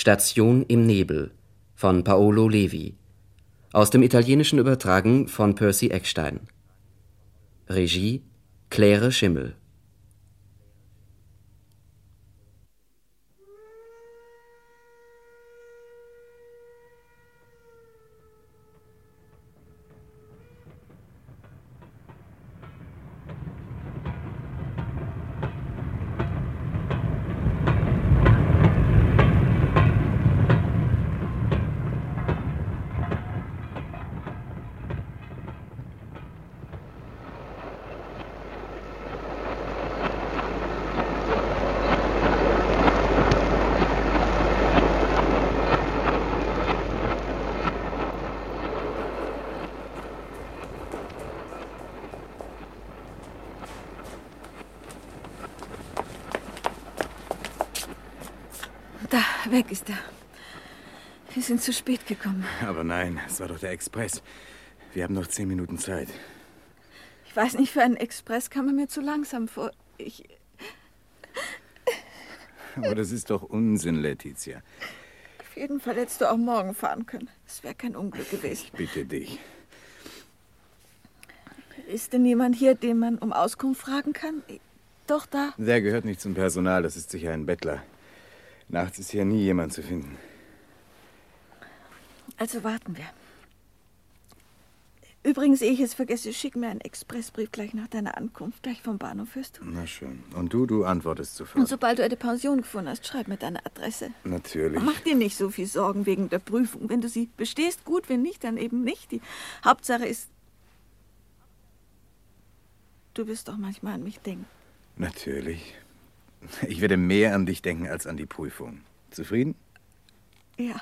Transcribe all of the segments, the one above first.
Station im Nebel von Paolo Levi. Aus dem Italienischen übertragen von Percy Eckstein. Regie Claire Schimmel Weg ist er. Wir sind zu spät gekommen. Aber nein, es war doch der Express. Wir haben noch zehn Minuten Zeit. Ich weiß nicht, für einen Express kam er mir zu langsam vor. Ich. Aber das ist doch Unsinn, Letizia. Auf jeden Fall hättest du auch morgen fahren können. Es wäre kein Unglück gewesen. Ich bitte dich. Ist denn jemand hier, den man um Auskunft fragen kann? Doch, da. Der gehört nicht zum Personal, das ist sicher ein Bettler. Nachts ist hier nie jemand zu finden. Also warten wir. Übrigens, ehe ich es vergesse, schick mir einen Expressbrief gleich nach deiner Ankunft, gleich vom Bahnhof, hörst du? Na schön. Und du, du antwortest sofort. Und sobald du eine Pension gefunden hast, schreib mir deine Adresse. Natürlich. Mach dir nicht so viel Sorgen wegen der Prüfung. Wenn du sie bestehst, gut, wenn nicht, dann eben nicht. Die Hauptsache ist, du wirst doch manchmal an mich denken. Natürlich. Ich werde mehr an dich denken als an die Prüfung. Zufrieden? Ja.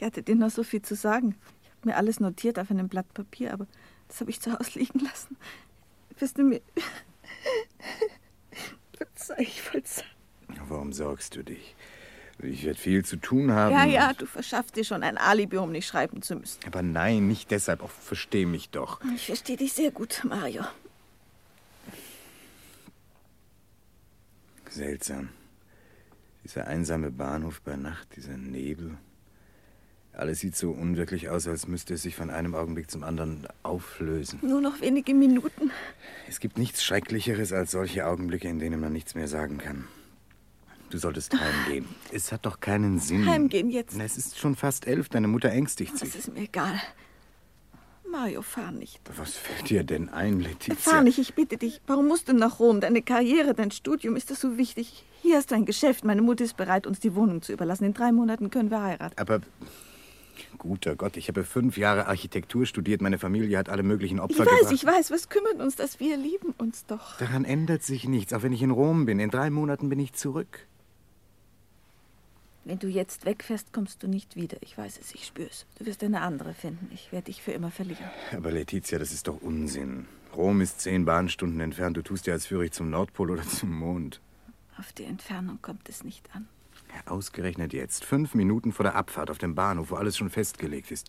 Ich hatte dir noch so viel zu sagen. Ich habe mir alles notiert auf einem Blatt Papier, aber das habe ich zu Hause liegen lassen. Wirst du mir. Verzeih, ich verzeih. Warum sorgst du dich? Ich werde viel zu tun haben. Ja, ja, du verschaffst dir schon ein Alibi, um nicht schreiben zu müssen. Aber nein, nicht deshalb. Auch versteh mich doch. Ich verstehe dich sehr gut, Mario. Seltsam. Dieser einsame Bahnhof bei Nacht, dieser Nebel. Alles sieht so unwirklich aus, als müsste es sich von einem Augenblick zum anderen auflösen. Nur noch wenige Minuten. Es gibt nichts Schrecklicheres als solche Augenblicke, in denen man nichts mehr sagen kann. Du solltest heimgehen. Es hat doch keinen Sinn. Heimgehen jetzt. Es ist schon fast elf. Deine Mutter ängstigt sich. Das ist mir egal. Mario, fahr nicht. Was fällt dir denn ein, Letizia? Fahr nicht, ich bitte dich. Warum musst du nach Rom? Deine Karriere, dein Studium, ist das so wichtig? Hier hast du ein Geschäft. Meine Mutter ist bereit, uns die Wohnung zu überlassen. In drei Monaten können wir heiraten. Aber, guter Gott, ich habe fünf Jahre Architektur studiert. Meine Familie hat alle möglichen Opfer Ich weiß, gebracht. ich weiß. Was kümmert uns das? Wir lieben uns doch. Daran ändert sich nichts, auch wenn ich in Rom bin. In drei Monaten bin ich zurück. Wenn du jetzt wegfährst, kommst du nicht wieder. Ich weiß es, ich spür's. Du wirst eine andere finden. Ich werde dich für immer verlieren. Aber Letizia, das ist doch Unsinn. Rom ist zehn Bahnstunden entfernt. Du tust ja, als führe ich zum Nordpol oder zum Mond. Auf die Entfernung kommt es nicht an. Ja, ausgerechnet jetzt. Fünf Minuten vor der Abfahrt auf dem Bahnhof, wo alles schon festgelegt ist.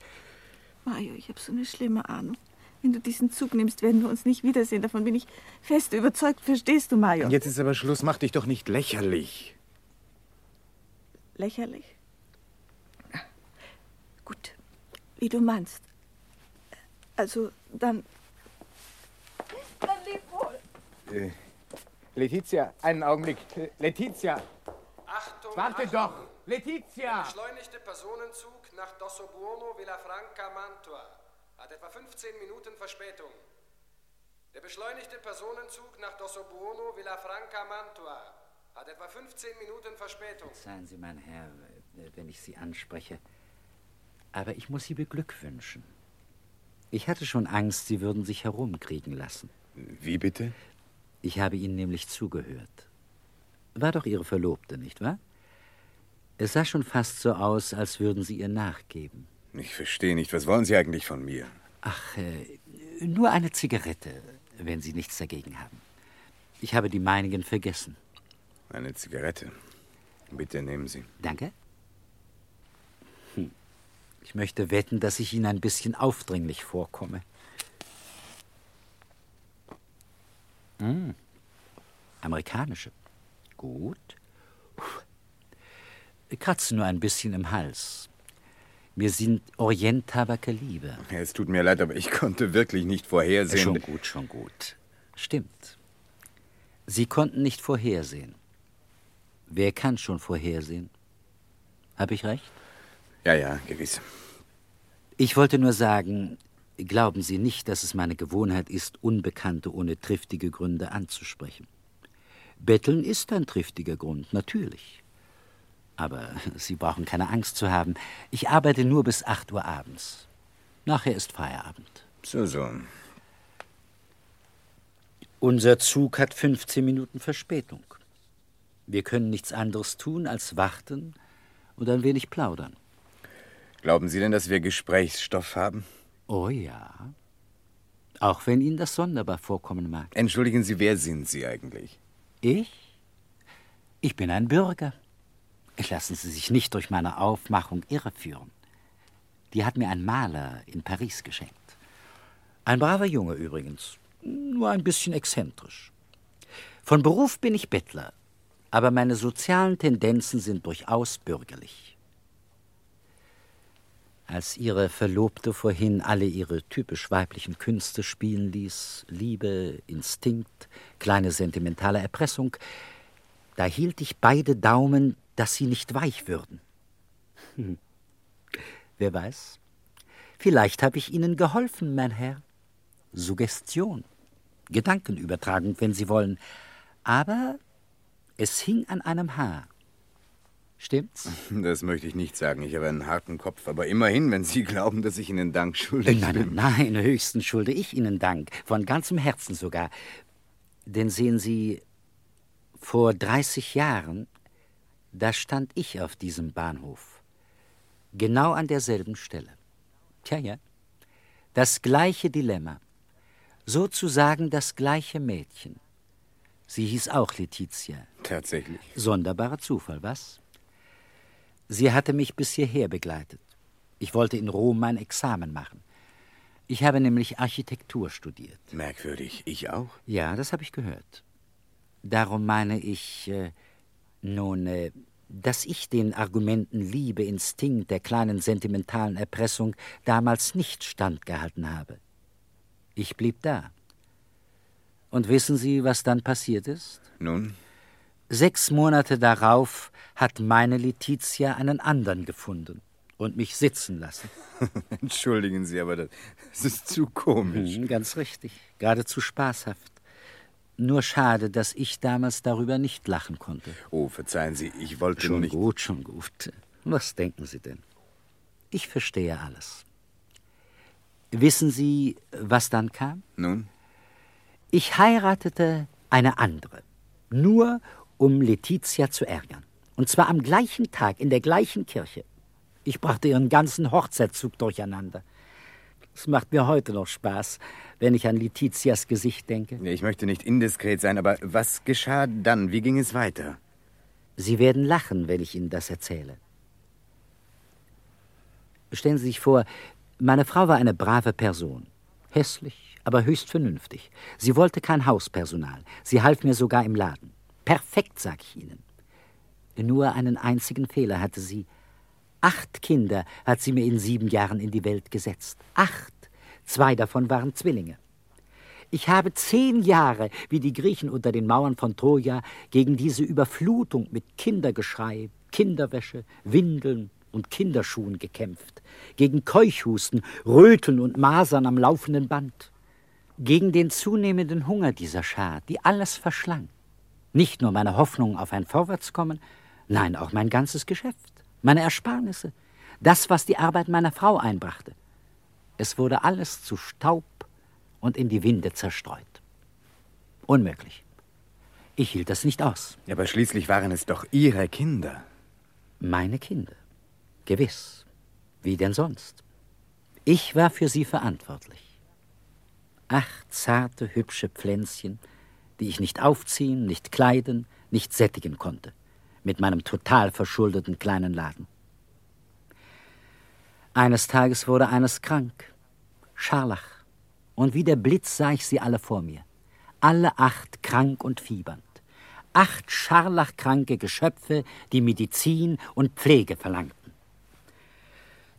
Mario, ich habe so eine schlimme Ahnung. Wenn du diesen Zug nimmst, werden wir uns nicht wiedersehen. Davon bin ich fest überzeugt. Verstehst du, Mario? Jetzt ist aber Schluss. Mach dich doch nicht lächerlich. Lächerlich? Gut, wie du meinst. Also, dann. Dann leb wohl. Äh, Letizia, einen Augenblick. Letizia, Achtung, warte Achtung. doch. Letizia! Beschleunigte Personenzug nach Dossobuono Villafranca Mantua hat etwa 15 Minuten Verspätung. Der beschleunigte Personenzug nach Dossobuono Villafranca Mantua hat etwa 15 Minuten Verspätung. Seien Sie, mein Herr, äh, wenn ich Sie anspreche. Aber ich muss Sie beglückwünschen. Ich hatte schon Angst, Sie würden sich herumkriegen lassen. Wie bitte? Ich habe Ihnen nämlich zugehört. War doch Ihre Verlobte, nicht wahr? Es sah schon fast so aus, als würden Sie ihr nachgeben. Ich verstehe nicht. Was wollen Sie eigentlich von mir? Ach, äh, nur eine Zigarette, wenn Sie nichts dagegen haben. Ich habe die meinigen vergessen. Eine Zigarette. Bitte nehmen Sie. Danke. Hm. Ich möchte wetten, dass ich Ihnen ein bisschen aufdringlich vorkomme. Hm. Amerikanische. Gut. Kratzen nur ein bisschen im Hals. Mir sind Orienttabake Liebe. Es tut mir leid, aber ich konnte wirklich nicht vorhersehen. Schon gut, schon gut. Stimmt. Sie konnten nicht vorhersehen. Wer kann schon vorhersehen? Habe ich recht? Ja, ja, gewiss. Ich wollte nur sagen, glauben Sie nicht, dass es meine Gewohnheit ist, Unbekannte ohne triftige Gründe anzusprechen. Betteln ist ein triftiger Grund, natürlich. Aber Sie brauchen keine Angst zu haben. Ich arbeite nur bis 8 Uhr abends. Nachher ist Feierabend. So, so. Unser Zug hat 15 Minuten Verspätung. Wir können nichts anderes tun als warten und ein wenig plaudern. Glauben Sie denn, dass wir Gesprächsstoff haben? Oh ja. Auch wenn Ihnen das sonderbar vorkommen mag. Entschuldigen Sie, wer sind Sie eigentlich? Ich? Ich bin ein Bürger. Lassen Sie sich nicht durch meine Aufmachung irreführen. Die hat mir ein Maler in Paris geschenkt. Ein braver Junge übrigens, nur ein bisschen exzentrisch. Von Beruf bin ich Bettler, aber meine sozialen Tendenzen sind durchaus bürgerlich. Als ihre Verlobte vorhin alle ihre typisch weiblichen Künste spielen ließ, Liebe, Instinkt, kleine sentimentale Erpressung, da hielt ich beide Daumen, dass sie nicht weich würden. Hm. Wer weiß, vielleicht habe ich Ihnen geholfen, mein Herr. Suggestion, Gedankenübertragung, wenn Sie wollen. Aber es hing an einem Haar. Stimmt's? Das möchte ich nicht sagen. Ich habe einen harten Kopf. Aber immerhin, wenn Sie glauben, dass ich Ihnen Dank schuldig nein, bin. Nein, nein, höchstens schulde ich Ihnen Dank. Von ganzem Herzen sogar. Denn sehen Sie, vor 30 Jahren, da stand ich auf diesem Bahnhof. Genau an derselben Stelle. Tja, ja. Das gleiche Dilemma. Sozusagen das gleiche Mädchen. Sie hieß auch Letizia. Tatsächlich. Sonderbarer Zufall, was? Sie hatte mich bis hierher begleitet. Ich wollte in Rom mein Examen machen. Ich habe nämlich Architektur studiert. Merkwürdig. Ich auch? Ja, das habe ich gehört. Darum meine ich, äh, nun, äh, dass ich den Argumenten Liebe, Instinkt, der kleinen sentimentalen Erpressung damals nicht standgehalten habe. Ich blieb da. Und wissen Sie, was dann passiert ist? Nun? Sechs Monate darauf hat meine Letizia einen anderen gefunden und mich sitzen lassen. Entschuldigen Sie, aber das, das ist zu komisch. Hm, ganz richtig, geradezu spaßhaft. Nur schade, dass ich damals darüber nicht lachen konnte. Oh, verzeihen Sie, ich wollte schon nicht... Schon gut, schon gut. Was denken Sie denn? Ich verstehe alles. Wissen Sie, was dann kam? Nun? Ich heiratete eine andere. Nur um Letizia zu ärgern. Und zwar am gleichen Tag in der gleichen Kirche. Ich brachte ihren ganzen Hochzeitszug durcheinander. Es macht mir heute noch Spaß, wenn ich an Letizias Gesicht denke. Ich möchte nicht indiskret sein, aber was geschah dann? Wie ging es weiter? Sie werden lachen, wenn ich Ihnen das erzähle. Stellen Sie sich vor, meine Frau war eine brave Person. Hässlich, aber höchst vernünftig. Sie wollte kein Hauspersonal. Sie half mir sogar im Laden. Perfekt, sag ich Ihnen. Nur einen einzigen Fehler hatte sie. Acht Kinder hat sie mir in sieben Jahren in die Welt gesetzt. Acht. Zwei davon waren Zwillinge. Ich habe zehn Jahre, wie die Griechen unter den Mauern von Troja, gegen diese Überflutung mit Kindergeschrei, Kinderwäsche, Windeln und Kinderschuhen gekämpft, gegen Keuchhusten, Röteln und Masern am laufenden Band, gegen den zunehmenden Hunger dieser Schar, die alles verschlang. Nicht nur meine Hoffnung auf ein Vorwärtskommen, nein, auch mein ganzes Geschäft, meine Ersparnisse, das, was die Arbeit meiner Frau einbrachte. Es wurde alles zu Staub und in die Winde zerstreut. Unmöglich. Ich hielt das nicht aus. Aber schließlich waren es doch Ihre Kinder. Meine Kinder. Gewiss. Wie denn sonst? Ich war für sie verantwortlich. Ach, zarte, hübsche Pflänzchen, die ich nicht aufziehen, nicht kleiden, nicht sättigen konnte, mit meinem total verschuldeten kleinen Laden. Eines Tages wurde eines krank, Scharlach, und wie der Blitz sah ich sie alle vor mir, alle acht krank und fiebernd. Acht scharlachkranke Geschöpfe, die Medizin und Pflege verlangten.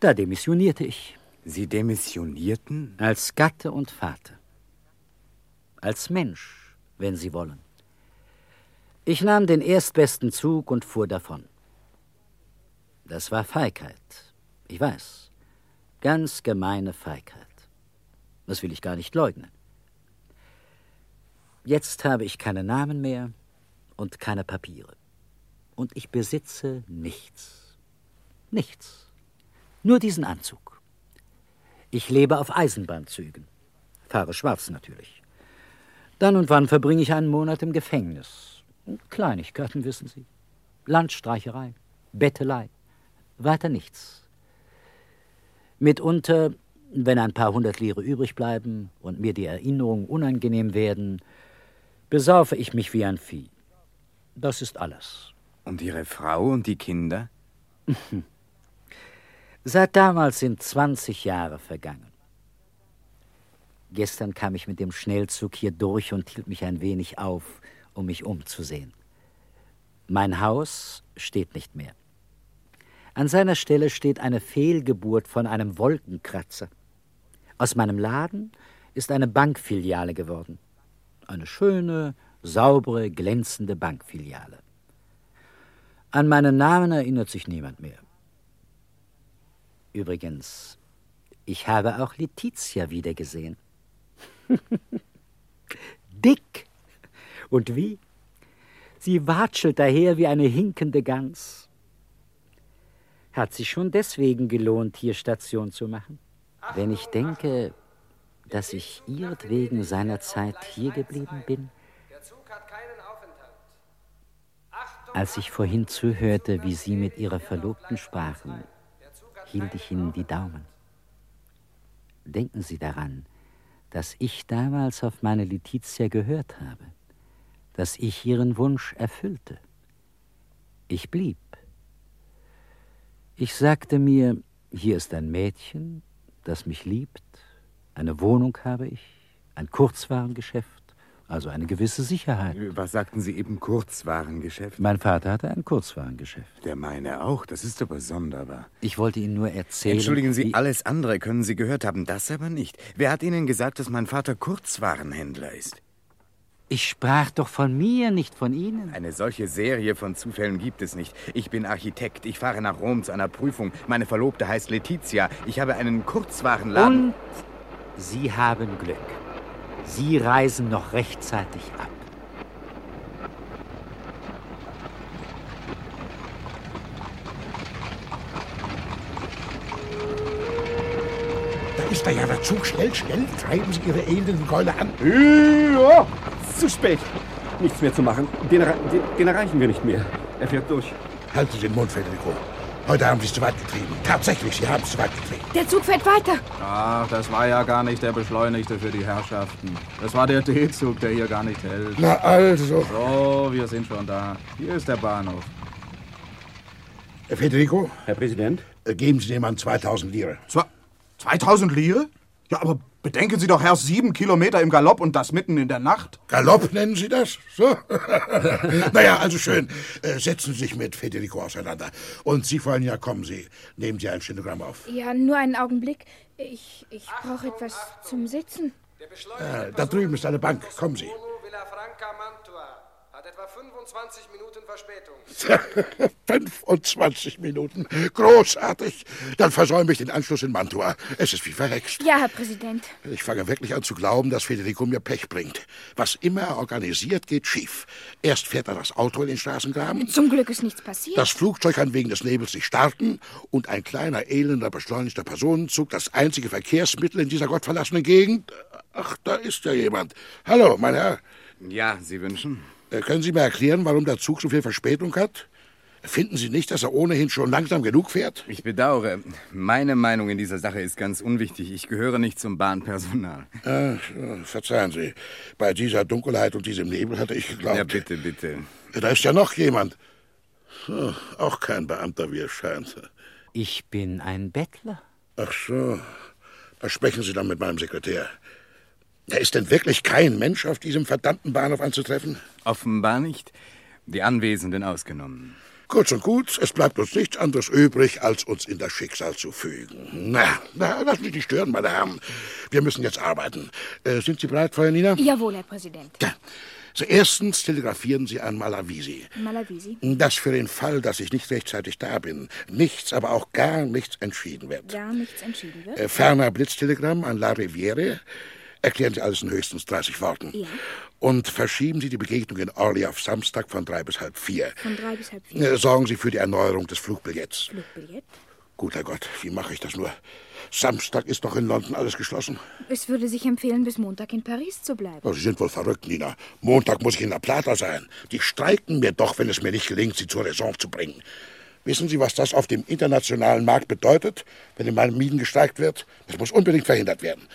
Da demissionierte ich. Sie demissionierten? Als Gatte und Vater. Als Mensch, wenn Sie wollen. Ich nahm den erstbesten Zug und fuhr davon. Das war Feigheit. Ich weiß. Ganz gemeine Feigheit. Das will ich gar nicht leugnen. Jetzt habe ich keine Namen mehr und keine Papiere. Und ich besitze nichts. Nichts. Nur diesen Anzug. Ich lebe auf Eisenbahnzügen. Fahre schwarz natürlich. Dann und wann verbringe ich einen Monat im Gefängnis. Kleinigkeiten, wissen Sie. Landstreicherei, Bettelei. Weiter nichts. Mitunter, wenn ein paar hundert Lire übrig bleiben und mir die Erinnerungen unangenehm werden, besaufe ich mich wie ein Vieh. Das ist alles. Und Ihre Frau und die Kinder? Seit damals sind 20 Jahre vergangen. Gestern kam ich mit dem Schnellzug hier durch und hielt mich ein wenig auf, um mich umzusehen. Mein Haus steht nicht mehr. An seiner Stelle steht eine Fehlgeburt von einem Wolkenkratzer. Aus meinem Laden ist eine Bankfiliale geworden. Eine schöne, saubere, glänzende Bankfiliale. An meinen Namen erinnert sich niemand mehr. Übrigens, ich habe auch Letizia wiedergesehen. Dick. Und wie? Sie watschelt daher wie eine hinkende Gans. Hat sich schon deswegen gelohnt, hier Station zu machen? Wenn ich denke, dass ich ihretwegen seinerzeit hier geblieben bin, als ich vorhin zuhörte, wie Sie mit Ihrer Verlobten sprachen, hielt ich Ihnen die Daumen. Denken Sie daran, dass ich damals auf meine Letizia gehört habe, dass ich ihren Wunsch erfüllte. Ich blieb. Ich sagte mir, hier ist ein Mädchen, das mich liebt, eine Wohnung habe ich, ein Kurzwarengeschäft, also eine gewisse Sicherheit. Was sagten Sie eben, Kurzwarengeschäft? Mein Vater hatte ein Kurzwarengeschäft. Der meine auch, das ist aber sonderbar. Ich wollte Ihnen nur erzählen. Entschuldigen Sie, alles andere können Sie gehört haben, das aber nicht. Wer hat Ihnen gesagt, dass mein Vater Kurzwarenhändler ist? Ich sprach doch von mir, nicht von Ihnen. Eine solche Serie von Zufällen gibt es nicht. Ich bin Architekt. Ich fahre nach Rom zu einer Prüfung. Meine Verlobte heißt Letizia. Ich habe einen Kurzwarenladen. Und Sie haben Glück. Sie reisen noch rechtzeitig ab. Da ist er ja, der Zug. Schnell, schnell, treiben Sie Ihre elenden Gäule an. Ja, zu spät. Nichts mehr zu machen. Den, den, den erreichen wir nicht mehr. Er fährt durch. Halten Sie den Mund, Federico. Heute haben Sie es zu weit getrieben. Tatsächlich, Sie haben es zu weit getrieben. Der Zug fährt weiter. Ach, das war ja gar nicht der Beschleunigte für die Herrschaften. Das war der D-Zug, der hier gar nicht hält. Na also. So, wir sind schon da. Hier ist der Bahnhof. Äh, Federico, Herr Präsident? äh, geben Sie dem Mann 2000 Lire. Zwei- 2000 Lire? Ja, aber bedenken Sie doch, Herr, sieben Kilometer im Galopp und das mitten in der Nacht. Galopp nennen Sie das? So? naja, also schön. Äh, setzen Sie sich mit Federico auseinander. Und Sie wollen ja kommen, Sie. Nehmen Sie ein Stenogramm auf. Ja, nur einen Augenblick. Ich, ich brauche etwas zum Sitzen. Äh, da drüben ist eine Bank. Kommen Sie. Bruno Villafranca Mantua hat etwa 25 Minuten Verspätung. 25 Minuten. Großartig. Dann versäume ich den Anschluss in Mantua. Es ist wie verhext. Ja, Herr Präsident. Ich fange wirklich an zu glauben, dass Federico mir Pech bringt. Was immer er organisiert, geht schief. Erst fährt er das Auto in den Straßengraben, Zum Glück ist nichts passiert. das Flugzeug kann wegen des Nebels nicht starten und ein kleiner, elender, beschleunigter Personenzug, das einzige Verkehrsmittel in dieser gottverlassenen Gegend. Ach, da ist ja jemand. Hallo, mein Herr. Ja, Sie wünschen? Äh, Können Sie mir erklären, warum der Zug so viel Verspätung hat? Finden Sie nicht, dass er ohnehin schon langsam genug fährt? Ich bedauere. Meine Meinung in dieser Sache ist ganz unwichtig. Ich gehöre nicht zum Bahnpersonal. Äh, verzeihen Sie. Bei dieser Dunkelheit und diesem Nebel hatte ich geglaubt. Ja, bitte, bitte. Da ist ja noch jemand. So, auch kein Beamter, wie es scheint. Ich bin ein Bettler. Ach so. Da sprechen Sie dann mit meinem Sekretär. Da ist denn wirklich kein Mensch auf diesem verdammten Bahnhof anzutreffen? Offenbar nicht. Die Anwesenden ausgenommen. Kurz und gut, es bleibt uns nichts anderes übrig, als uns in das Schicksal zu fügen. Na, na, lass mich nicht stören, meine Herren. Wir müssen jetzt arbeiten. Äh, sind Sie bereit, Frau Janina? Jawohl, Herr Präsident. Ja. So, erstens telegrafieren Sie an Malavisi. Malavisi? Dass für den Fall, dass ich nicht rechtzeitig da bin, nichts, aber auch gar nichts entschieden wird. Gar nichts entschieden wird? Äh, ferner Blitztelegramm an La Riviere. Erklären Sie alles in höchstens 30 Worten. Ja. Und verschieben Sie die Begegnung in Orly auf Samstag von drei bis halb vier. Von drei bis halb vier. Äh, Sorgen Sie für die Erneuerung des Flugbillets. Flugbillett? Guter Gott, wie mache ich das nur? Samstag ist doch in London alles geschlossen. Es würde sich empfehlen, bis Montag in Paris zu bleiben. Oh, Sie sind wohl verrückt, Nina. Montag muss ich in La Plata sein. Die streiken mir doch, wenn es mir nicht gelingt, sie zur Raison zu bringen. Wissen Sie, was das auf dem internationalen Markt bedeutet, wenn in meinen Minen gestreikt wird? Das muss unbedingt verhindert werden.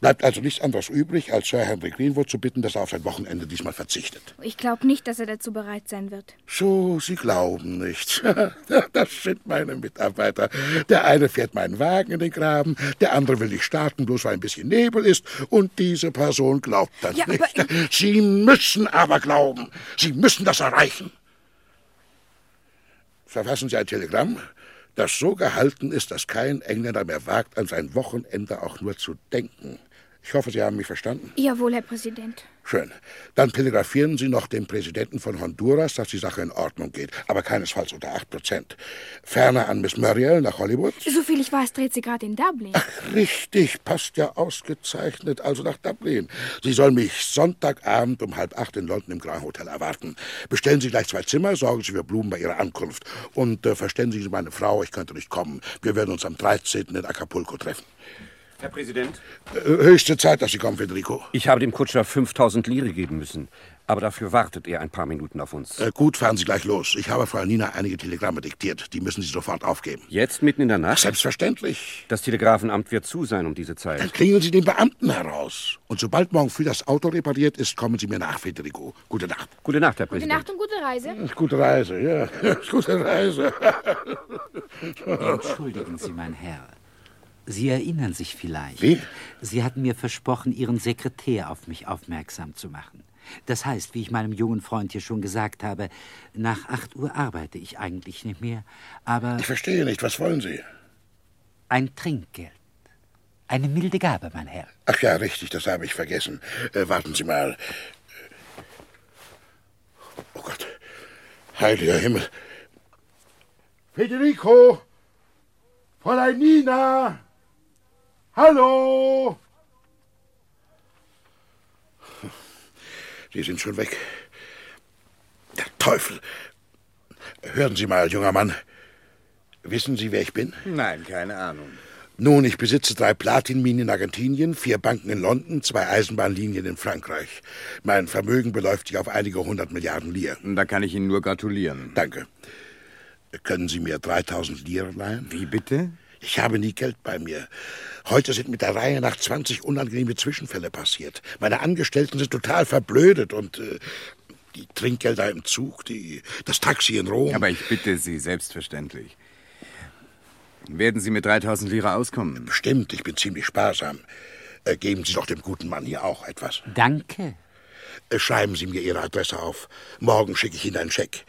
Bleibt also nichts anderes übrig, als Sir Henry Greenwood zu bitten, dass er auf sein Wochenende diesmal verzichtet. Ich glaube nicht, dass er dazu bereit sein wird. So, Sie glauben nicht. Das sind meine Mitarbeiter. Der eine fährt meinen Wagen in den Graben, der andere will nicht starten, bloß weil ein bisschen Nebel ist, und diese Person glaubt das Ja, nicht. Sie müssen aber glauben. Sie müssen das erreichen. Verfassen Sie ein Telegramm, das so gehalten ist, dass kein Engländer mehr wagt, an sein Wochenende auch nur zu denken. Ich hoffe, Sie haben mich verstanden. Jawohl, Herr Präsident. Schön. Dann telegrafieren Sie noch dem Präsidenten von Honduras, dass die Sache in Ordnung geht, aber keinesfalls unter 8 Prozent. Ferner an Miss Muriel nach Hollywood. Soviel ich weiß, dreht sie gerade in Dublin. Richtig, passt ja ausgezeichnet, also nach Dublin. Sie soll mich Sonntagabend um halb acht in London im Grand Hotel erwarten. Bestellen Sie gleich zwei Zimmer, sorgen Sie für Blumen bei Ihrer Ankunft. Und äh, verständigen Sie meine Frau, ich könnte nicht kommen. Wir werden uns am 13. in Acapulco treffen. Herr Präsident, Äh, höchste Zeit, dass Sie kommen, Federico. ich habe dem Kutscher 5000 Lire geben müssen. Aber dafür wartet er ein paar Minuten auf uns. Äh, gut, fahren Sie gleich los. Ich habe Frau Nina einige Telegramme diktiert. Die müssen Sie sofort aufgeben. Jetzt mitten in der Nacht? Selbstverständlich. Das Telegrafenamt wird zu sein um diese Zeit. Dann klingeln Sie den Beamten heraus. Und sobald morgen früh das Auto repariert ist, kommen Sie mir nach, Federico. Gute Nacht. Gute Nacht, Herr Gute Präsident. Nacht und gute Reise. Gute Reise, ja. Gute Reise. Entschuldigen Sie, mein Herr. Sie erinnern sich vielleicht. Wie? Sie hatten mir versprochen, Ihren Sekretär auf mich aufmerksam zu machen. Das heißt, wie ich meinem jungen Freund hier schon gesagt habe, nach 8 Uhr arbeite ich eigentlich nicht mehr, aber Ich verstehe nicht, was wollen Sie? ein Trinkgeld. Eine milde Gabe, mein Herr. Ach ja, richtig, das habe ich vergessen. Äh, warten Sie mal. Oh Gott. Heiliger Himmel. Federico! Fräulein Nina! Hallo! Sie sind schon weg. Der Teufel! Hören Sie mal, junger Mann. Wissen Sie, wer ich bin? Nein, keine Ahnung. Nun, ich besitze drei Platinminen in Argentinien, vier Banken in London, zwei Eisenbahnlinien in Frankreich. Mein Vermögen beläuft sich auf einige hundert Milliarden Lire. Da kann ich Ihnen nur gratulieren. Danke. Können Sie mir 3000 Lire leihen? Wie bitte? Ich habe nie Geld bei mir. Heute sind mit der Reihe nach 20 unangenehme Zwischenfälle passiert. Meine Angestellten sind total verblödet und äh, die Trinkgelder im Zug, die, das Taxi in Rom. Aber ich bitte Sie, selbstverständlich. Werden Sie mit 3000 Lira auskommen? Bestimmt, ich bin ziemlich sparsam. Äh, geben Sie doch dem guten Mann hier auch etwas. Danke. Äh, Schreiben Sie mir Ihre Adresse auf. Morgen schicke ich Ihnen einen Scheck.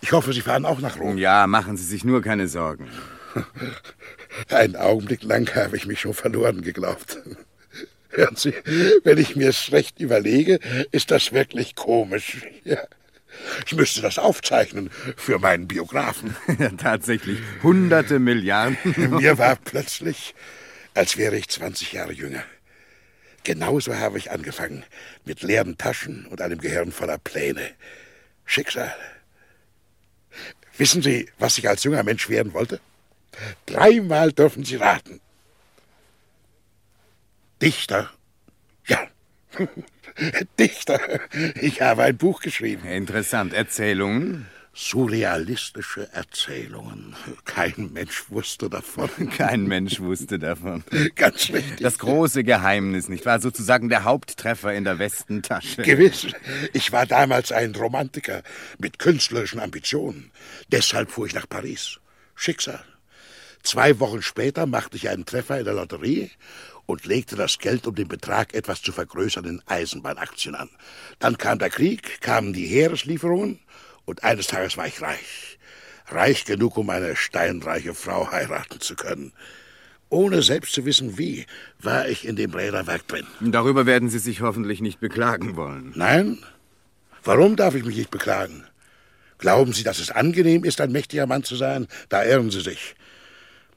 Ich hoffe, Sie fahren auch nach Rom. Ja, machen Sie sich nur keine Sorgen. Einen Augenblick lang habe ich mich schon verloren geglaubt. Hören Sie, wenn ich mir es recht überlege, ist das wirklich komisch. Ja. Ich müsste das aufzeichnen für meinen Biografen. Ja, tatsächlich. Hunderte Milliarden. Mir war plötzlich, als wäre ich 20 Jahre jünger. Genauso habe ich angefangen, mit leeren Taschen und einem Gehirn voller Pläne. Schicksal. Wissen Sie, was ich als junger Mensch werden wollte? Dreimal dürfen Sie raten. Dichter. Ja. Dichter. Ich habe ein Buch geschrieben. Interessant. Erzählungen? Surrealistische Erzählungen. Kein Mensch wusste davon. Kein Mensch wusste davon. Ganz richtig. Das große Geheimnis, nicht wahr? Sozusagen der Haupttreffer in der Westentasche. Gewiss. Ich war damals ein Romantiker mit künstlerischen Ambitionen. Deshalb fuhr ich nach Paris. Schicksal. Zwei Wochen später machte ich einen Treffer in der Lotterie und legte das Geld, um den Betrag etwas zu vergrößern, in Eisenbahnaktien an. Dann kam der Krieg, kamen die Heereslieferungen und eines Tages war ich reich. Reich genug, um eine steinreiche Frau heiraten zu können. Ohne selbst zu wissen wie, war ich in dem Räderwerk drin. Darüber werden Sie sich hoffentlich nicht beklagen wollen. Nein? Warum darf ich mich nicht beklagen? Glauben Sie, dass es angenehm ist, ein mächtiger Mann zu sein? Da irren Sie sich.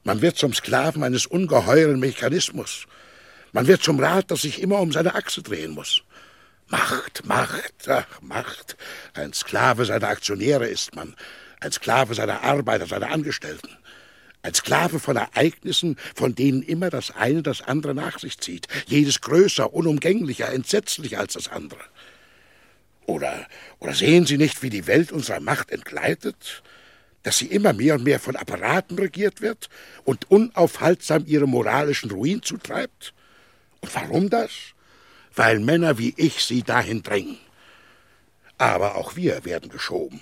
Man wird zum Sklaven eines ungeheuren Mechanismus. Man wird zum Rad, das sich immer um seine Achse drehen muss. Macht, Macht, ach, Macht. Ein Sklave seiner Aktionäre ist man. Ein Sklave seiner Arbeiter, seiner Angestellten. Ein Sklave von Ereignissen, von denen immer das eine das andere nach sich zieht. Jedes größer, unumgänglicher, entsetzlicher als das andere. Oder, oder sehen Sie nicht, wie die Welt unserer Macht entgleitet? Dass sie immer mehr und mehr von Apparaten regiert wird und unaufhaltsam ihrem moralischen Ruin zutreibt? Und warum das? Weil Männer wie ich sie dahin drängen. Aber auch wir werden geschoben.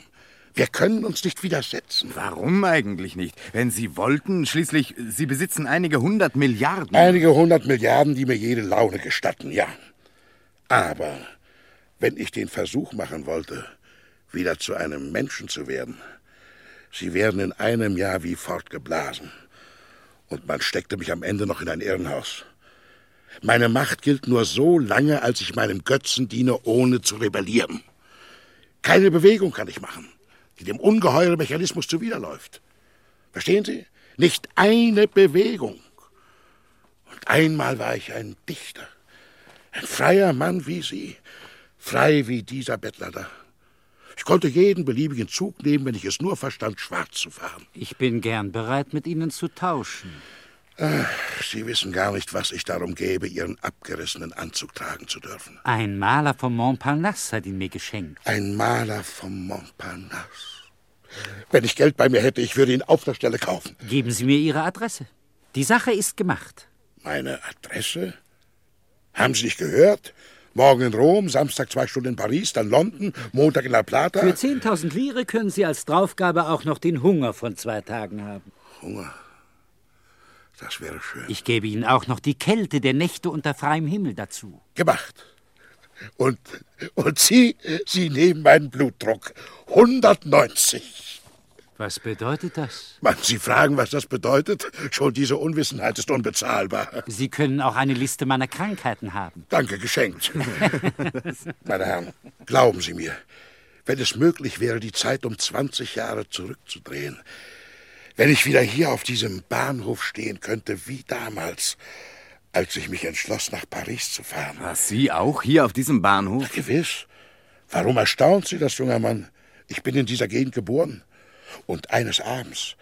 Wir können uns nicht widersetzen. Warum eigentlich nicht? Wenn Sie wollten, schließlich, Sie besitzen einige hundert Milliarden. Einige hundert Milliarden, die mir jede Laune gestatten, ja. Aber wenn ich den Versuch machen wollte, wieder zu einem Menschen zu werden, Sie werden in einem Jahr wie fortgeblasen. Und man steckte mich am Ende noch in ein Irrenhaus. Meine Macht gilt nur so lange, als ich meinem Götzen diene, ohne zu rebellieren. Keine Bewegung kann ich machen die dem ungeheuren Mechanismus zuwiderläuft. Verstehen Sie? Nicht eine Bewegung. Und einmal war ich ein Dichter, ein freier Mann wie Sie, frei wie dieser Bettler da. Ich konnte jeden beliebigen Zug nehmen, wenn ich es nur verstand, schwarz zu fahren. Ich bin gern bereit, mit Ihnen zu tauschen. Ach, Sie wissen gar nicht, was ich darum gäbe, Ihren abgerissenen Anzug tragen zu dürfen. Ein Maler vom Montparnasse hat ihn mir geschenkt. Ein Maler vom Montparnasse. Wenn ich Geld bei mir hätte, ich würde ihn auf der Stelle kaufen. Geben Sie mir Ihre Adresse. Die Sache ist gemacht. Meine Adresse? Haben Sie nicht gehört? Morgen in Rom, Samstag zwei Stunden in Paris, dann London, Montag in La Plata. Für 10.000 Lire können Sie als Draufgabe auch noch den Hunger von zwei Tagen haben. Hunger? Das wäre schön. Ich gebe Ihnen auch noch die Kälte der Nächte unter freiem Himmel dazu. Gemacht. Und, und Sie, Sie nehmen meinen Blutdruck. 190. Was bedeutet das? Man, Sie fragen, was das bedeutet? Schon diese Unwissenheit ist unbezahlbar. Sie können auch eine Liste meiner Krankheiten haben. Danke, geschenkt. Meine Herren, glauben Sie mir, wenn es möglich wäre, die Zeit um 20 Jahre zurückzudrehen, wenn ich wieder hier auf diesem Bahnhof stehen könnte wie damals, als ich mich entschloss, nach Paris zu fahren. Was, Sie auch hier auf diesem Bahnhof? Ja, gewiss. Warum erstaunt Sie das, junger Mann? Ich bin in dieser Gegend geboren. Und eines Abends,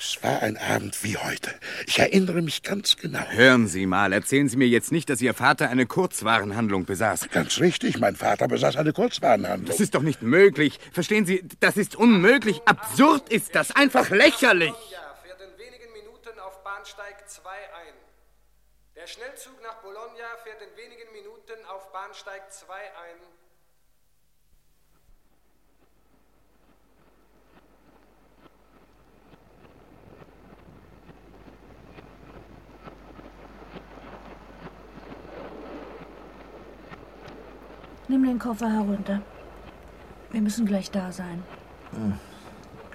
es war ein Abend wie heute. Ich erinnere mich ganz genau. Hören Sie mal, erzählen Sie mir jetzt nicht, dass Ihr Vater eine Kurzwarenhandlung besaß. Ganz richtig, mein Vater besaß eine Kurzwarenhandlung. Das ist doch nicht möglich. Verstehen Sie, das ist unmöglich. Absurd ist das, einfach lächerlich. fährt in wenigen Minuten auf Bahnsteig 2 ein. Der Schnellzug nach Bologna fährt in wenigen Minuten auf Bahnsteig 2 ein. Nimm den Koffer herunter. Wir müssen gleich da sein. Hm,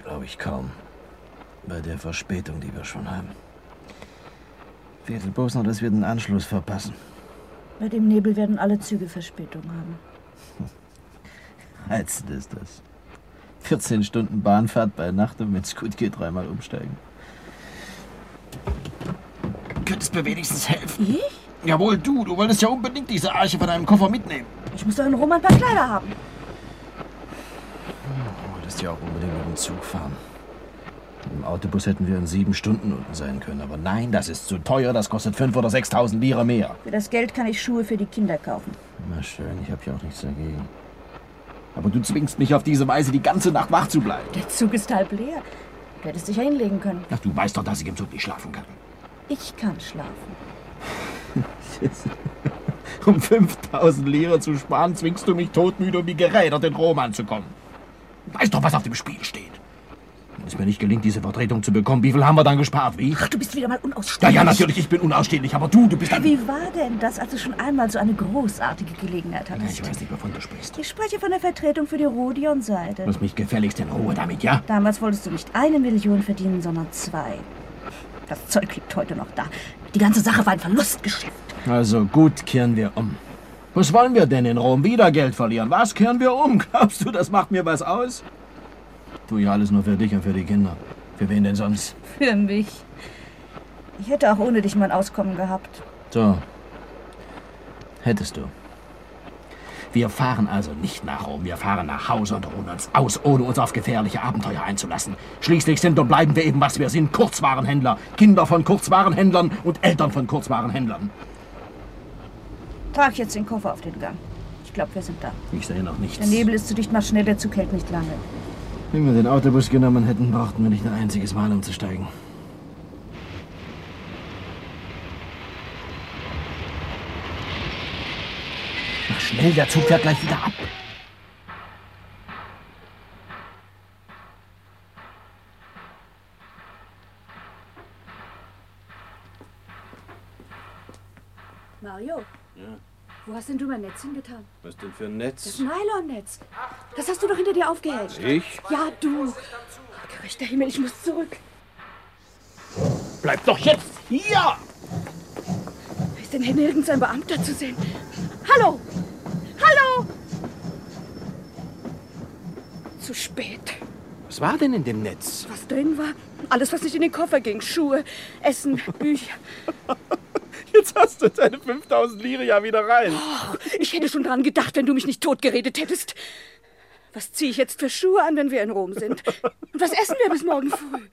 Glaube ich kaum. Bei der Verspätung, die wir schon haben. Viertel bloß noch, dass wir den Anschluss verpassen. Bei dem Nebel werden alle Züge Verspätung haben. Heizend ist das. 14 Stunden Bahnfahrt bei Nacht und wenn es gut geht, dreimal umsteigen. Könntest mir wenigstens helfen? Ich? Jawohl, du. Du wolltest ja unbedingt diese Arche von deinem Koffer mitnehmen. Ich muss doch in Rom ein paar Kleider haben. Du wolltest ja auch unbedingt mit dem Zug fahren. Im Autobus hätten wir in sieben Stunden unten sein können. Aber nein, das ist zu teuer. Das kostet fünf oder 6.000 Lira mehr. Für das Geld kann ich Schuhe für die Kinder kaufen. Na schön, ich habe ja auch nichts dagegen. Aber du zwingst mich auf diese Weise, die ganze Nacht wach zu bleiben. Der Zug ist halb leer. Du hättest dich ja hinlegen können. Ach, du weißt doch, dass ich im Zug nicht schlafen kann. Ich kann schlafen. um 5000 Lira zu sparen, zwingst du mich todmüde, um wie gerädert in Rom anzukommen. Weißt doch, was auf dem Spiel steht. Wenn es mir nicht gelingt, diese Vertretung zu bekommen, wie viel haben wir dann gespart? Wie? Ach, du bist wieder mal Ja, unausstehlich. ja, natürlich, ich bin unausstehlich, aber du, du bist ein... Wie war denn das, als du schon einmal so eine großartige Gelegenheit Ja, hattest? ich weiß nicht, wovon du sprichst. Ich spreche von der Vertretung für die Rodion-Seite. Lass mich gefälligst in Ruhe damit, ja? Damals wolltest du nicht eine Million verdienen, sondern zwei. Das Zeug liegt heute noch da. Die ganze Sache war ein Verlustgeschäft. Also gut, kehren wir um. Was wollen wir denn in Rom? Wieder Geld verlieren? Was kehren wir um? Glaubst du, das macht mir was aus? Tu ja alles nur für dich und für die Kinder. Für wen denn sonst? Für mich. Ich hätte auch ohne dich mein Auskommen gehabt. So. Hättest du. Wir fahren also nicht nach Rom. Wir fahren nach Hause und ruhen uns aus, ohne uns auf gefährliche Abenteuer einzulassen. Schließlich sind und bleiben wir eben, was wir sind. Kurzwarenhändler. Kinder von Kurzwarenhändlern und Eltern von Kurzwarenhändlern. Trag jetzt den Koffer auf den Gang. Ich glaube, wir sind da. Ich sehe noch nichts. Der Nebel ist zu dicht, mach schnell, der Zug hält nicht lange. Wenn wir den Autobus genommen hätten, brauchten wir nicht ein einziges Mal umzusteigen. Mach schnell, der Zug fährt gleich wieder ab. Mario? Wo hast denn du mein Netz hingetan? Was denn für ein Das Netz? Nylonnetz. Das hast du doch hinter dir aufgehängt. Ich? Ja, du. Gerechter Himmel, ich muss zurück. Bleib doch jetzt hier! Ist denn hier nirgends ein Beamter zu sehen? Hallo! Hallo! Zu spät. Was war denn in dem Netz? Was drin war? Alles, was nicht in den Koffer ging. Schuhe, Essen, Bücher. Jetzt hast du deine 5000 Lire ja wieder rein. Och, ich hätte schon dran gedacht, wenn du mich nicht totgeredet hättest. Was ziehe ich jetzt für Schuhe an, wenn wir in Rom sind? Und was essen wir bis morgen früh?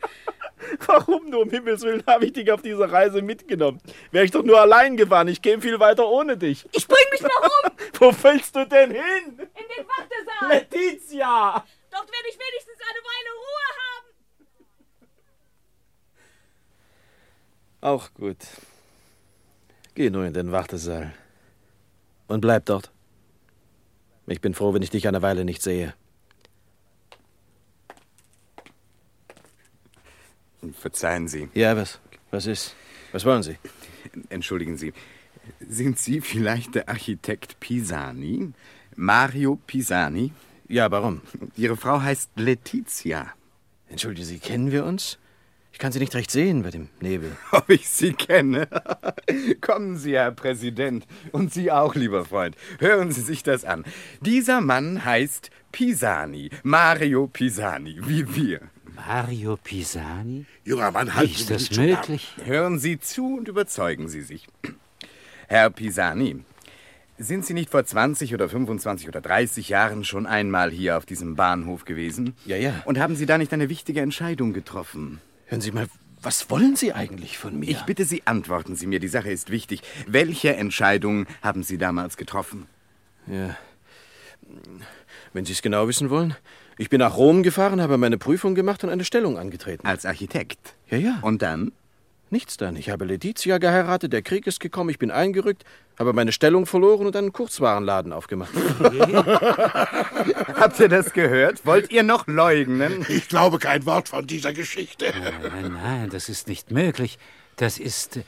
Warum nur um Himmels Willen habe ich dich auf diese Reise mitgenommen? Wäre ich doch nur allein gefahren. Ich käme viel weiter ohne dich. Ich bring mich mal um! Wo willst du denn hin? In den Wartesaal! Letizia! Dort werde ich wenigstens eine Weile Ruhe haben! Auch gut. Geh nur in den Wartesaal. Und bleib dort. Ich bin froh, wenn ich dich eine Weile nicht sehe. Verzeihen Sie. Ja, was? Was ist? Was wollen Sie? Entschuldigen Sie. Sind Sie vielleicht der Architekt Pisani? Mario Pisani? Ja, warum? Ihre Frau heißt Letizia. Entschuldigen Sie, kennen wir uns? Ich kann Sie nicht recht sehen bei dem Nebel. Ob ich Sie kenne? Kommen Sie, Herr Präsident. Und Sie auch, lieber Freund. Hören Sie sich das an. Dieser Mann heißt Pisani. Mario Pisani, wie wir. Mario Pisani? Junger Mann, halten ist Sie das möglich? Hören Sie zu und überzeugen Sie sich. Herr Pisani, sind Sie nicht vor 20 oder 25 oder 30 Jahren schon einmal hier auf diesem Bahnhof gewesen? Ja, ja. Und haben Sie da nicht eine wichtige Entscheidung getroffen? Hören Sie mal, was wollen Sie eigentlich von mir? Ich bitte Sie, antworten Sie mir. Die Sache ist wichtig. Welche Entscheidung haben Sie damals getroffen? Ja. Wenn Sie es genau wissen wollen. Ich bin nach Rom gefahren, habe meine Prüfung gemacht und eine Stellung angetreten. Als Architekt? Ja, ja. Und dann? Nichts dann. Ich habe Letizia geheiratet, der Krieg ist gekommen, ich bin eingerückt, habe meine Stellung verloren und einen Kurzwarenladen aufgemacht. Habt ihr das gehört? Wollt ihr noch leugnen? Ich glaube kein Wort von dieser Geschichte. Nein, nein, das ist nicht möglich. Das ist. äh,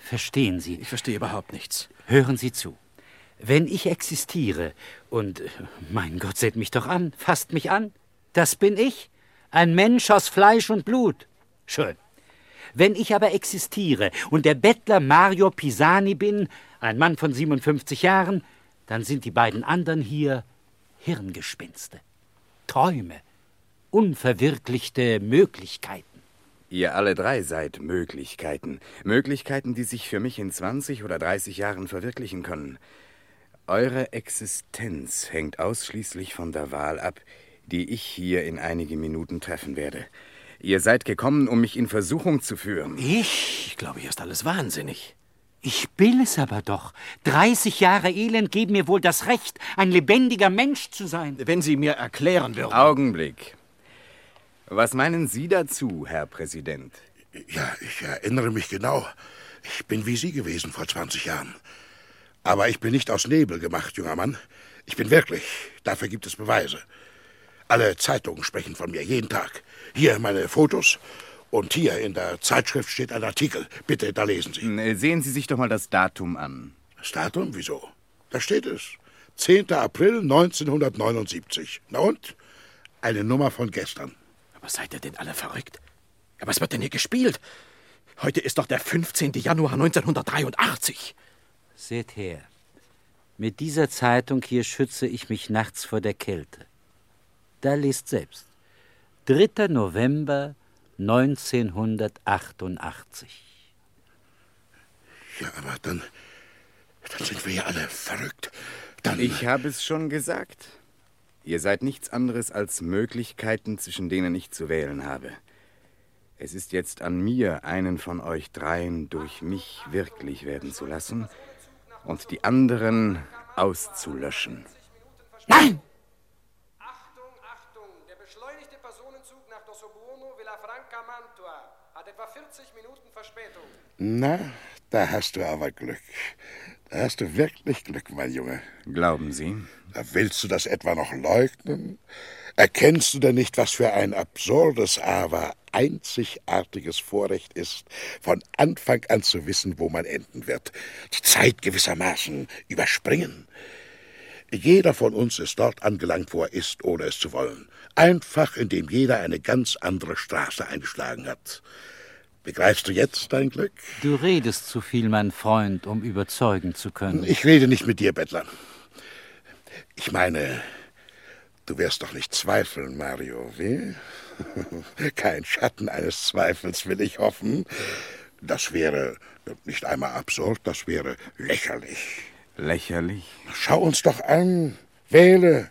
Verstehen Sie? Ich verstehe überhaupt nichts. Hören Sie zu. Wenn ich existiere und. äh, Mein Gott, seht mich doch an, fasst mich an. Das bin ich. Ein Mensch aus Fleisch und Blut. Schön. Wenn ich aber existiere und der Bettler Mario Pisani bin, ein Mann von 57 Jahren, dann sind die beiden anderen hier Hirngespinste, Träume, unverwirklichte Möglichkeiten. Ihr alle drei seid Möglichkeiten. Möglichkeiten, die sich für mich in 20 oder 30 Jahren verwirklichen können. Eure Existenz hängt ausschließlich von der Wahl ab, die ich hier in einige Minuten treffen werde. Ihr seid gekommen, um mich in Versuchung zu führen. Ich? Ich glaube, hier ist alles wahnsinnig. Ich will es aber doch. 30 Jahre Elend geben mir wohl das Recht, ein lebendiger Mensch zu sein. Wenn Sie mir erklären würden. Augenblick. Was meinen Sie dazu, Herr Präsident? Ja, ich erinnere mich genau. Ich bin wie Sie gewesen vor 20 Jahren. Aber ich bin nicht aus Nebel gemacht, junger Mann. Ich bin wirklich. Dafür gibt es Beweise. Alle Zeitungen sprechen von mir, jeden Tag. Hier meine Fotos und hier in der Zeitschrift steht ein Artikel. Bitte, da lesen Sie. Äh, Sehen Sie sich doch mal das Datum an. Das Datum? Wieso? Da steht es. 10. April 1979. Na und? Eine Nummer von gestern. Aber seid ihr denn alle verrückt? Ja, was wird denn hier gespielt? Heute ist doch der 15. Januar 1983. Seht her. Mit dieser Zeitung hier schütze ich mich nachts vor der Kälte. Da lest selbst. 3. November 1988. Ja, aber dann, dann sind wir ja alle verrückt. Dann, Ich habe es schon gesagt. Ihr seid nichts anderes als Möglichkeiten, zwischen denen ich zu wählen habe. Es ist jetzt an mir, einen von euch dreien durch mich wirklich werden zu lassen und die anderen auszulöschen. Nein! Der beschleunigte Personenzug nach Dossobuono, Villafranca, Mantua hat etwa 40 Minuten Verspätung. na, da hast du aber Glück. Da hast du wirklich Glück, mein Junge. Glauben Sie? Da willst du das etwa noch leugnen? Erkennst du denn nicht, was für ein absurdes, aber einzigartiges Vorrecht ist, von Anfang an zu wissen, wo man enden wird, die Zeit gewissermaßen überspringen? Jeder von uns ist dort angelangt, wo er ist, ohne es zu wollen. Einfach, indem jeder eine ganz andere Straße eingeschlagen hat. Begreifst du jetzt dein Glück? Du redest zu viel, mein Freund, um überzeugen zu können. Ich rede nicht mit dir, Bettler. Ich meine, du wirst doch nicht zweifeln, Mario, wie? Kein Schatten eines Zweifels will ich hoffen. Das wäre nicht einmal absurd, das wäre lächerlich. Lächerlich? Schau uns doch an, wähle.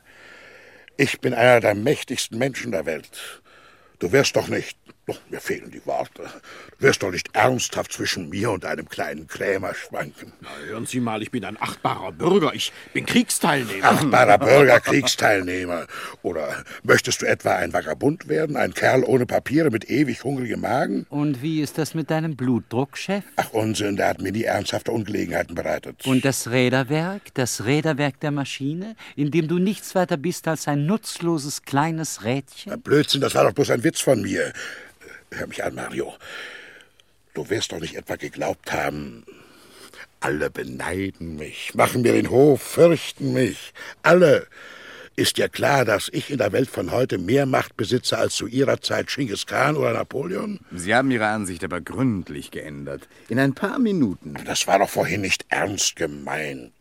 Ich bin einer der mächtigsten Menschen der Welt. Du wirst doch nicht, doch, mir fehlen die Worte, du wirst doch nicht ernsthaft zwischen mir und einem kleinen Krämer schwanken. Na, hören Sie mal, ich bin ein achtbarer Bürger. Ich bin Kriegsteilnehmer. Achtbarer Bürger, Kriegsteilnehmer. Oder möchtest du etwa ein Vagabund werden, ein Kerl ohne Papiere mit ewig hungrigem Magen? Und wie ist das mit deinem Blutdruck, Chef? Ach, Unsinn, der hat mir nie ernsthafte Ungelegenheiten bereitet. Und das Räderwerk, das Räderwerk der Maschine, in dem du nichts weiter bist als ein nutzloses kleines Rädchen? Blödsinn, das war doch bloß ein Witz von mir. Hör mich an, Mario. Du wirst doch nicht etwa geglaubt haben, alle beneiden mich, machen mir den Hof, fürchten mich. Alle. Ist ja klar, dass ich in der Welt von heute mehr Macht besitze als zu ihrer Zeit Genghis Khan oder Napoleon? Sie haben Ihre Ansicht aber gründlich geändert. In ein paar Minuten. Das war doch vorhin nicht ernst gemeint.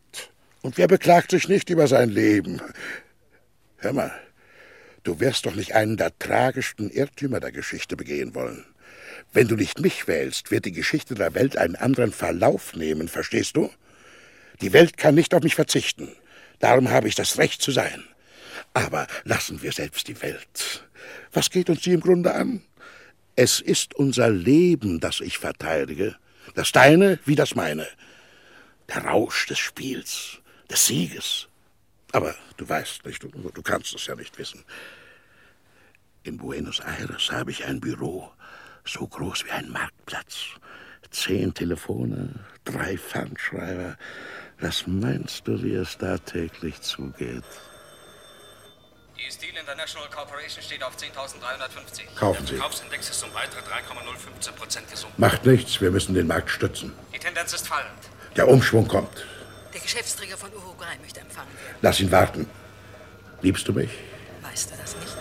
Und wer beklagt sich nicht über sein Leben? Hör mal, du wirst doch nicht einen der tragischsten Irrtümer der Geschichte begehen wollen. Wenn du nicht mich wählst, wird die Geschichte der Welt einen anderen Verlauf nehmen, verstehst du? Die Welt kann nicht auf mich verzichten. Darum habe ich das Recht zu sein. Aber lassen wir selbst die Welt. Was geht uns die im Grunde an? Es ist unser Leben, das ich verteidige. Das deine wie das meine. Der Rausch des Spiels, des Sieges. Aber du weißt nicht, du, du kannst es ja nicht wissen. In Buenos Aires habe ich ein Büro, so groß wie ein Marktplatz. Zehn Telefone, drei Fangschreiber. Was meinst du, wie es da täglich zugeht? Die Steel International Corporation steht auf 10.350. Kaufen Sie. Der Verkaufsindex ist um weitere 3,015 Prozent gesunken. Macht nichts, wir müssen den Markt stützen. Die Tendenz ist fallend. Der Umschwung kommt. Der Geschäftsträger von Uruguay möchte empfangen werden. Lass ihn warten. Liebst du mich? Weißt du das nicht?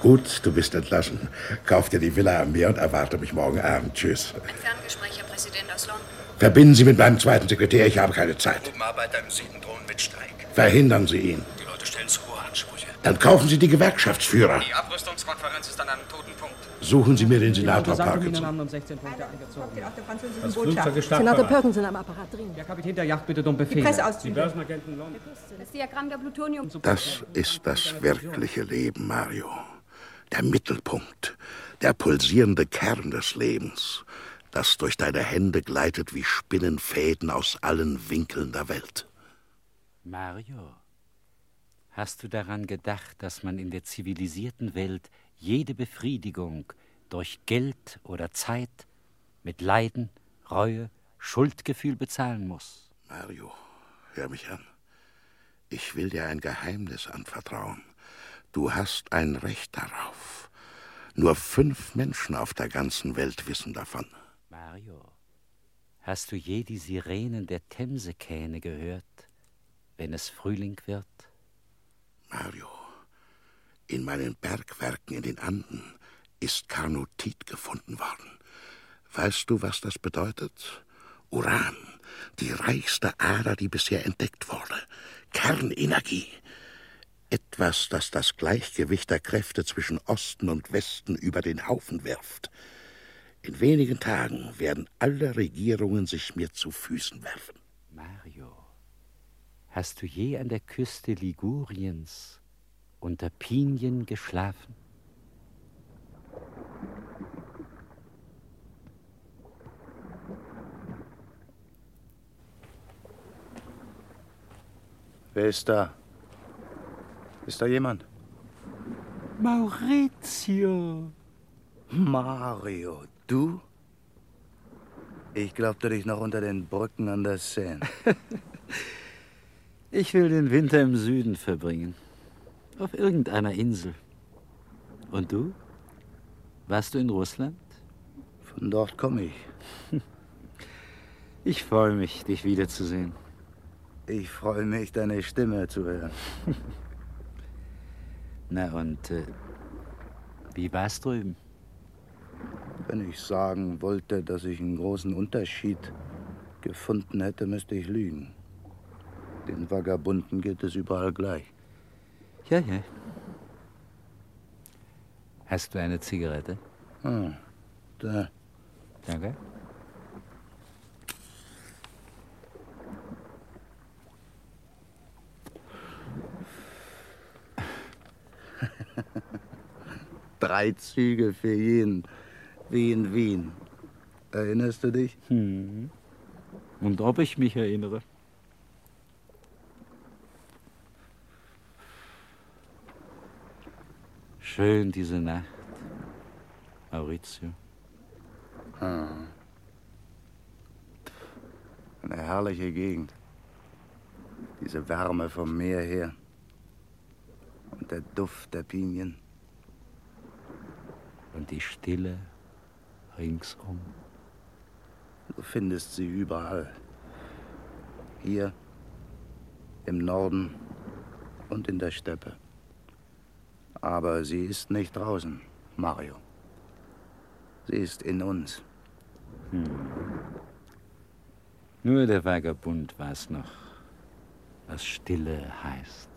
Gut, du bist entlassen. Kauf dir die Villa am Meer und erwarte mich morgen Abend. Tschüss. Ein Ferngespräch, Herr Präsident aus London. Verbinden Sie mit meinem zweiten Sekretär, ich habe keine Zeit. Gruppenarbeiter im Süden drohen mit Streik. Verhindern Sie ihn. Die Leute stellen zu hohe Ansprüche. Dann kaufen Sie die Gewerkschaftsführer. Die Abrüstungskonferenz ist an einem toten Punkt. Suchen Sie mir den Senator Parkinson. haben 16 Punkte eingezogen. Das Flugzeug ist Senator. Perkinson am Apparat drin. Der Kapitän der Yacht bittet um Befehle. Presseauszüge. Die Börsenagenten London. Das Diagramm der Plutonium. Das ist das wirkliche Leben, Mario. Der Mittelpunkt, der pulsierende Kern des Lebens, das durch deine Hände gleitet wie Spinnenfäden aus allen Winkeln der Welt. Mario, hast du daran gedacht, dass man in der zivilisierten Welt jede Befriedigung durch Geld oder Zeit mit Leiden, Reue, Schuldgefühl bezahlen muss? Mario, hör mich an. Ich will dir ein Geheimnis anvertrauen, Du hast ein Recht darauf. Nur fünf Menschen auf der ganzen Welt wissen davon. Mario, hast du je die Sirenen der Themsekähne gehört, wenn es Frühling wird? Mario, in meinen Bergwerken in den Anden ist Carnotit gefunden worden. Weißt du, was das bedeutet? Uran, die reichste Ader, die bisher entdeckt wurde. Kernenergie. Etwas, das das Gleichgewicht der Kräfte zwischen Osten und Westen über den Haufen wirft. In wenigen Tagen werden alle Regierungen sich mir zu Füßen werfen. Mario, hast du je an der Küste Liguriens unter Pinien geschlafen? Wer ist da? Ist da jemand? Maurizio. Mario, du? Ich glaubte dich noch unter den Brücken an der Seine. Ich will den Winter im Süden verbringen. Auf irgendeiner Insel. Und du? Warst du in Russland? Von dort komme ich. Ich freue mich, dich wiederzusehen. Ich freue mich, deine Stimme zu hören. Na und äh, wie war's drüben? Wenn ich sagen wollte, dass ich einen großen Unterschied gefunden hätte, müsste ich lügen. Den Vagabunden geht es überall gleich. Ja, ja. Hast du eine Zigarette? Ah, da. Danke. Drei Züge für jeden, wie in Wien. Erinnerst du dich? Hm. Und ob ich mich erinnere? Schön diese Nacht, Maurizio. Ah. Eine herrliche Gegend. Diese Wärme vom Meer her. Und der Duft der Pinien. Und die Stille ringsum. Du findest sie überall. Hier, im Norden und in der Steppe. Aber sie ist nicht draußen, Mario. Sie ist in uns. Hm. Nur der Vagabund weiß noch, was Stille heißt.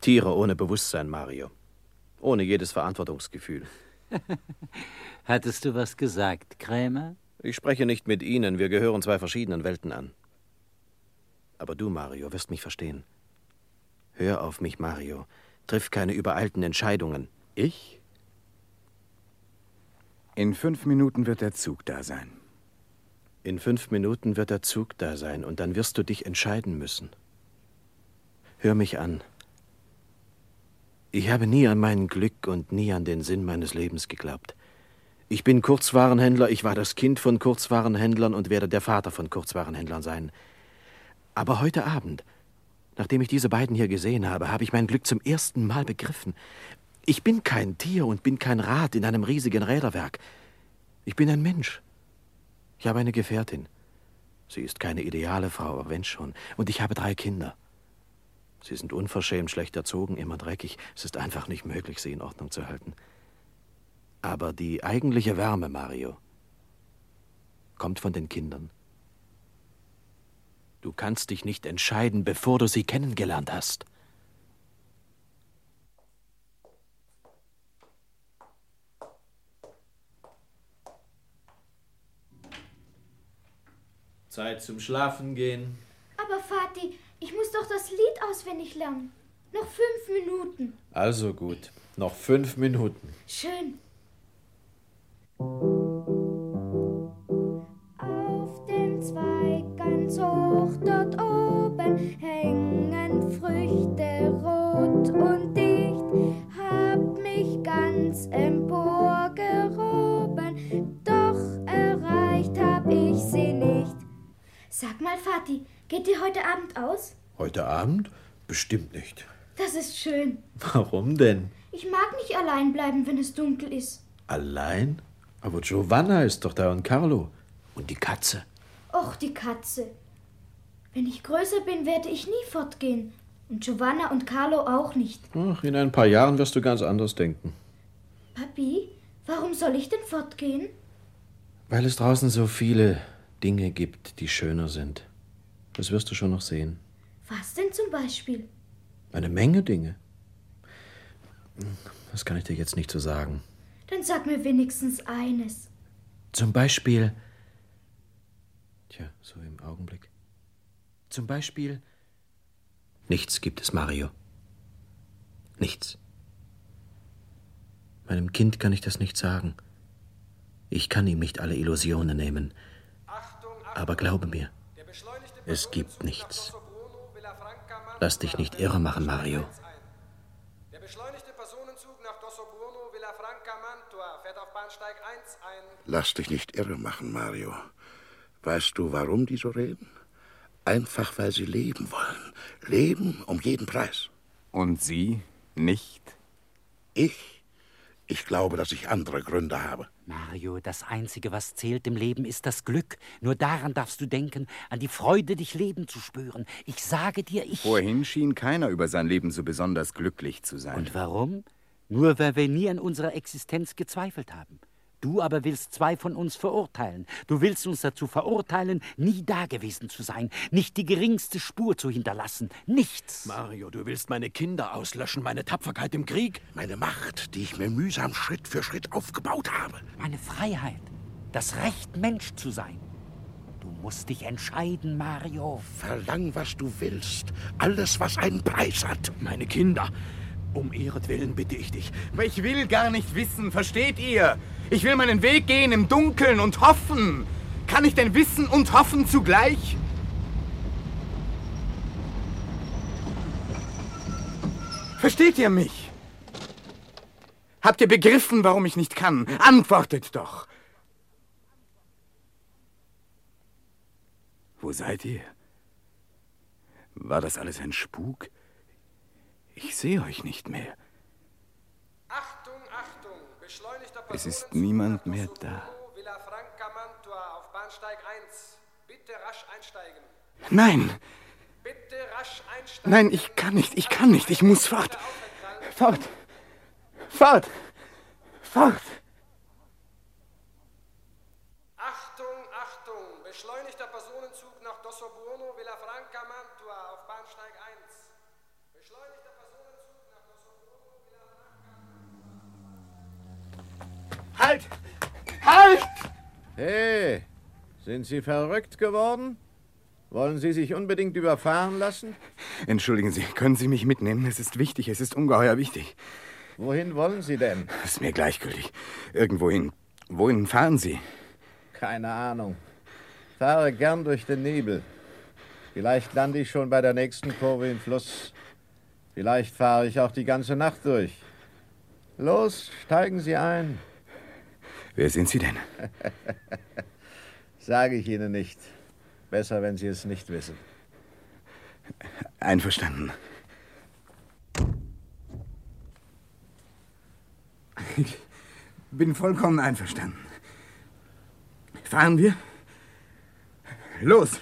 Tiere ohne Bewusstsein, Mario. Ohne jedes Verantwortungsgefühl. Hattest du was gesagt, Krämer? Ich spreche nicht mit Ihnen, wir gehören zwei verschiedenen Welten an. Aber du, Mario, wirst mich verstehen. Hör auf mich, Mario. Triff keine übereilten Entscheidungen. Ich? In fünf Minuten wird der Zug da sein. In fünf Minuten wird der Zug da sein und dann wirst du dich entscheiden müssen. Hör mich an. Ich habe nie an mein Glück und nie an den Sinn meines Lebens geglaubt. Ich bin Kurzwarenhändler, ich war das Kind von Kurzwarenhändlern und werde der Vater von Kurzwarenhändlern sein. Aber heute Abend, nachdem ich diese beiden hier gesehen habe, habe ich mein Glück zum ersten Mal begriffen. Ich bin kein Tier und bin kein Rad in einem riesigen Räderwerk. Ich bin ein Mensch. Ich habe eine Gefährtin. Sie ist keine ideale Frau, aber wenn schon. Und ich habe drei Kinder. Sie sind unverschämt schlecht erzogen, immer dreckig. Es ist einfach nicht möglich, sie in Ordnung zu halten. Aber die eigentliche Wärme, Mario, kommt von den Kindern. Du kannst dich nicht entscheiden, bevor du sie kennengelernt hast. Zeit zum Schlafen gehen. Aber Vati, ich muss doch das Lied auswendig lernen. Noch fünf Minuten. Also gut, noch fünf Minuten. Schön. Hoch dort oben hängen Früchte rot und dicht. Hab mich ganz emporgehoben, doch erreicht hab ich sie nicht. Sag mal, Vati, geht ihr heute Abend aus? Heute Abend? Bestimmt nicht. Das ist schön. Warum denn? Ich mag nicht allein bleiben, wenn es dunkel ist. Allein? Aber Giovanna ist doch da und Carlo. Und die Katze. Och, die Katze. Wenn ich größer bin, werde ich nie fortgehen. Und Giovanna und Carlo auch nicht. Ach, in ein paar Jahren wirst du ganz anders denken. Papi, warum soll ich denn fortgehen? Weil es draußen so viele Dinge gibt, die schöner sind. Das wirst du schon noch sehen. Was denn zum Beispiel? Eine Menge Dinge. Das kann ich dir jetzt nicht so sagen. Dann sag mir wenigstens eines. Zum Beispiel. Tja, so im Augenblick. Zum Beispiel. Nichts gibt es, Mario. Nichts. Meinem Kind kann ich das nicht sagen. Ich kann ihm nicht alle Illusionen nehmen. Aber glaube mir, es gibt nichts. Lass dich nicht irre machen, Mario. Der beschleunigte Personenzug nach Dossoburno Villafranca Mantua fährt auf Bahnsteig 1 ein. Lass dich nicht irre machen, Mario. Weißt du, warum die so reden? Einfach, weil sie leben wollen. Leben um jeden Preis. Und Sie nicht? Ich? Ich glaube, dass ich andere Gründe habe. Mario, das Einzige, was zählt im Leben, ist das Glück. Nur daran darfst du denken, an die Freude, dich leben zu spüren. Ich sage dir, ich. Vorhin schien keiner über sein Leben so besonders glücklich zu sein. Und warum? Nur weil wir nie an unserer Existenz gezweifelt haben. Du aber willst zwei von uns verurteilen. Du willst uns dazu verurteilen, nie dagewesen zu sein, nicht die geringste Spur zu hinterlassen. Nichts. Mario, du willst meine Kinder auslöschen, meine Tapferkeit im Krieg? Meine Macht, die ich mir mühsam Schritt für Schritt aufgebaut habe. Meine Freiheit. Das Recht, Mensch zu sein. Du musst dich entscheiden, Mario. Verlang, was du willst. Alles, was einen Preis hat. Meine Kinder. Um ihretwillen bitte ich dich. Ich will gar nicht wissen, versteht ihr? Ich will meinen Weg gehen im Dunkeln und hoffen. Kann ich denn wissen und hoffen zugleich? Versteht ihr mich? Habt ihr begriffen, warum ich nicht kann? Antwortet doch. Wo seid ihr? War das alles ein Spuk? Ich sehe euch nicht mehr. Achtung, Achtung! Beschleunigter Es ist niemand mehr da. Villafranca Mantua auf Bahnsteig 1. Bitte rasch einsteigen. Nein, Bitte rasch einsteigen. nein, ich kann nicht, ich kann nicht, ich muss fort. Fort, fort, fort. Achtung, Achtung! Beschleunigter Personenzug nach Dossoburno Villafranca Mantua auf Bahnsteig 1. Beschleunigter Halt! Halt! Hey, sind Sie verrückt geworden? Wollen Sie sich unbedingt überfahren lassen? Entschuldigen Sie, können Sie mich mitnehmen? Es ist wichtig, es ist ungeheuer wichtig. Wohin wollen Sie denn? Ist mir gleichgültig. Irgendwohin. Wohin fahren Sie? Keine Ahnung. Fahre gern durch den Nebel. Vielleicht lande ich schon bei der nächsten Kurve im Fluss. Vielleicht fahre ich auch die ganze Nacht durch. Los, steigen Sie ein. Wer sind Sie denn? Sage ich Ihnen nicht. Besser, wenn Sie es nicht wissen. Einverstanden. Ich bin vollkommen einverstanden. Fahren wir? Los!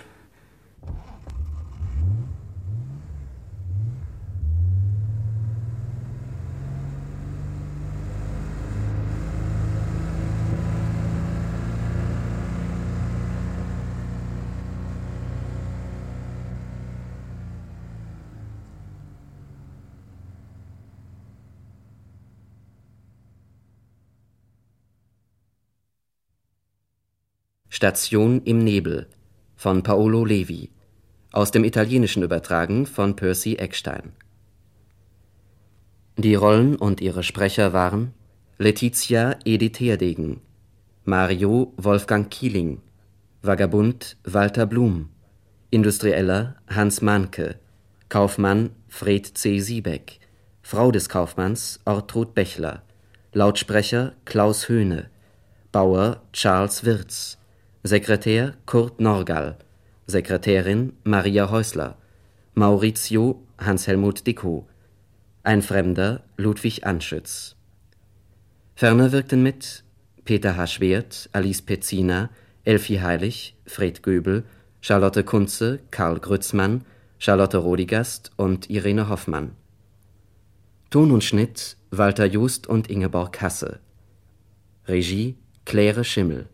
Station im Nebel von Paolo Levi. Aus dem Italienischen übertragen von Percy Eckstein. Die Rollen und ihre Sprecher waren Letizia Edith Herdegen, Mario Wolfgang Kieling, Vagabund Walter Blum, Industrieller Hans Mahnke, Kaufmann Fred C. Siebeck, Frau des Kaufmanns Ortrud Bechler, Lautsprecher Klaus Höhne, Bauer Charles Wirz, Sekretär Kurt Norgall, Sekretärin Maria Häusler, Maurizio Hans-Helmut Dickow, Ein Fremder Ludwig Anschütz. Ferner wirkten mit Peter H. Schwert, Alice Pezzina, Elfi Heilig, Fred Göbel, Charlotte Kunze, Karl Grützmann, Charlotte Rodigast und Irene Hoffmann. Ton und Schnitt Walter Just und Ingeborg Hasse. Regie Claire Schimmel